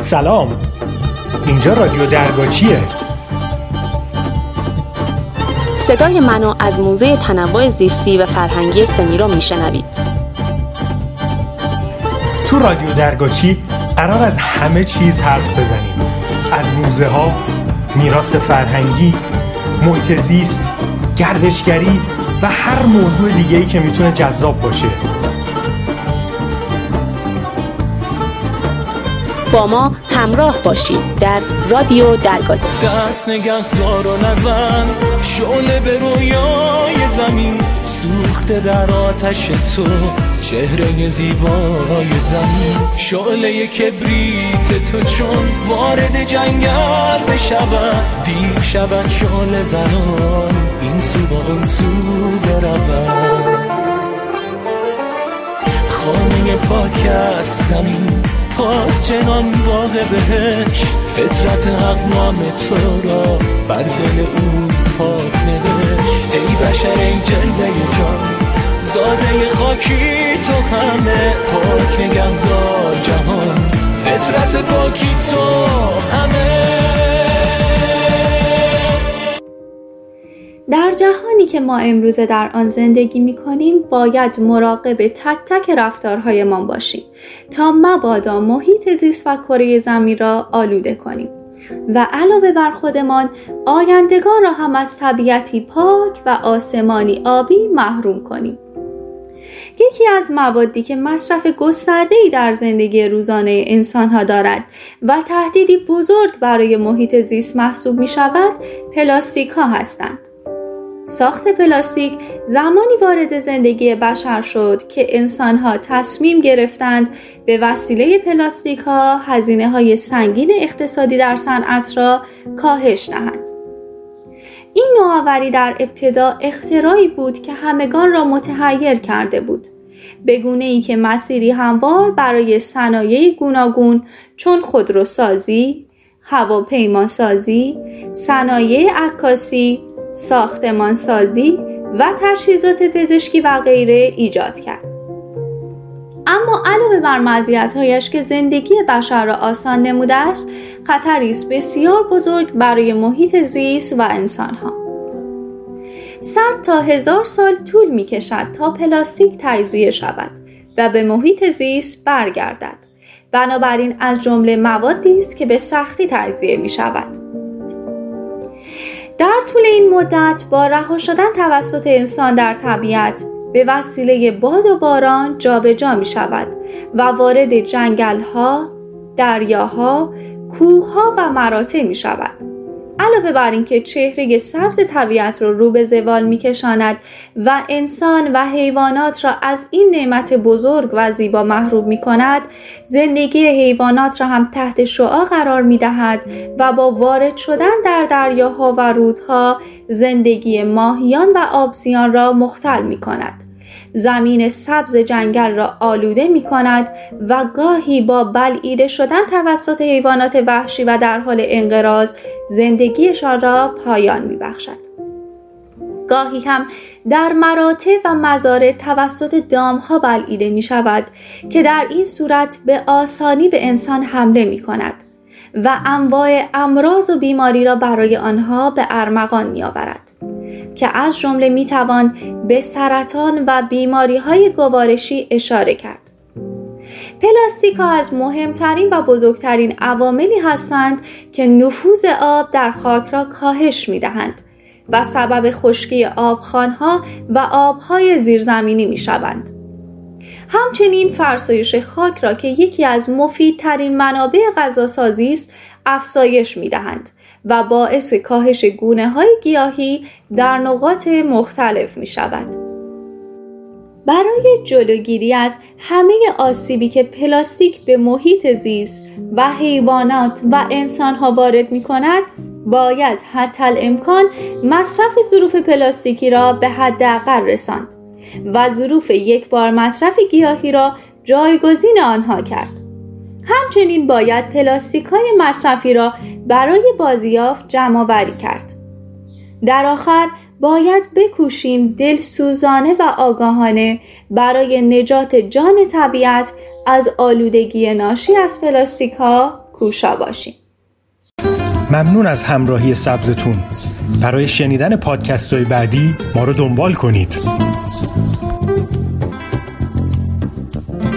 سلام. اینجا رادیو درگاچیه صدای منو از موزه تنوع زیستی و فرهنگی سمیرا میشنوید. تو رادیو درگاچی قرار از همه چیز حرف بزنیم. از موزه ها میراث فرهنگی محیط زیست گردشگری و هر موضوع دیگه ای که می‌تونه جذاب باشه. با ما همراه باشید در رادیو درگاهی دست نگه دار و نزن شعله به رویای زمین. سوخته در آتش تو چهره زیبای زمین. شعله کبریت تو چون وارد جنگل بشود. دیر شود شعله زنان این سو با اون سو برود. خانه پاک است زمین. جنان باغ بهش فطرت اقنام تو را بر دل او پاک نوشت. ای بشر ای جلوه جان زاده خاکی تو همه. پاک نگهدار جهان فطرت پاکی تو جهانی که ما امروزه در آن زندگی می کنیم باید مراقب تک تک رفتارهایمان باشیم تا مبادا محیط زیست و کره زمین را آلوده کنیم و علاوه بر خودمان آیندگان را هم از طبیعتی پاک و آسمانی آبی محروم کنیم یکی از موادی که مصرف ای در زندگی روزانه انسان ها دارد و تهدیدی بزرگ برای محیط زیست محسوب می شود پلاستیک ها هستند. ساخت پلاستیک زمانی وارد زندگی بشر شد که انسانها تصمیم گرفتند به وسیله پلاستیک ها هزینه های سنگین اقتصادی در صنعت را کاهش نهند. این نوآوری در ابتدا اختراعی بود که همگان را متحیر کرده بود. به گونه ای که مسیری هموار برای صنایع گوناگون چون خودروسازی، هواپیماسازی، صنایع عکاسی، ساختمانسازی و تجهیزات پزشکی و غیره ایجاد کرد. اما علاوه بر مزیت‌هایش که زندگی بشر را آسان نموده است، خطری است بسیار بزرگ برای محیط زیست و انسانها. صد تا هزار سال طول می کشد تا پلاستیک تجزیه شود و به محیط زیست برگردد. بنابراین از جمله موادی است که به سختی تجزیه می شود. در طول این مدت با رها شدن توسط انسان در طبیعت به وسیله باد و باران جابجا جا می شود و وارد جنگل ها، دریاها، کوه ها و مراتع می شود. علاوه بر اینکه چهره سبز طبیعت را رو به زوال میکشاند و انسان و حیوانات را از این نعمت بزرگ و زیبا محروم می کند زندگی حیوانات را هم تحت شعا قرار می دهد و با وارد شدن در دریاها و رودها زندگی ماهیان و آبزیان را مختل می کند. زمین سبز جنگل را آلوده می کند و گاهی با بلعیده شدن توسط حیوانات وحشی و در حال انقراض زندگیشان را پایان می بخشد. گاهی هم در مراتع و مزارع توسط دامها بلعیده می شود که در این صورت به آسانی به انسان حمله می کند و انواع امراض و بیماری را برای آنها به ارمغان می آورد. که از جمله می توان به سرطان و بیماری های گوارشی اشاره کرد. پلاستیک ها از مهمترین و بزرگترین عواملی هستند که نفوذ آب در خاک را کاهش می دهند و سبب خشکی آبخانها و آبهای زیرزمینی می شوند. همچنین فرسایش خاک را که یکی از مفیدترین منابع غذاسازی است افزایش می دهند و باعث کاهش گونه های گیاهی در نقاط مختلف می شود. برای جلوگیری از همه آسیبی که پلاستیک به محیط زیست و حیوانات و انسان ها وارد می کند باید حتی امکان مصرف ظروف پلاستیکی را به حداقل رساند و ظروف یک بار مصرف گیاهی را جایگزین آنها کرد. همچنین باید پلاستیک های مصرفی را برای بازیافت جمع وری کرد. در آخر باید بکوشیم دلسوزانه و آگاهانه برای نجات جان طبیعت از آلودگی ناشی از پلاستیک ها کوشا باشیم. ممنون از همراهی سبزتون. برای شنیدن پادکست های بعدی ما رو دنبال کنید.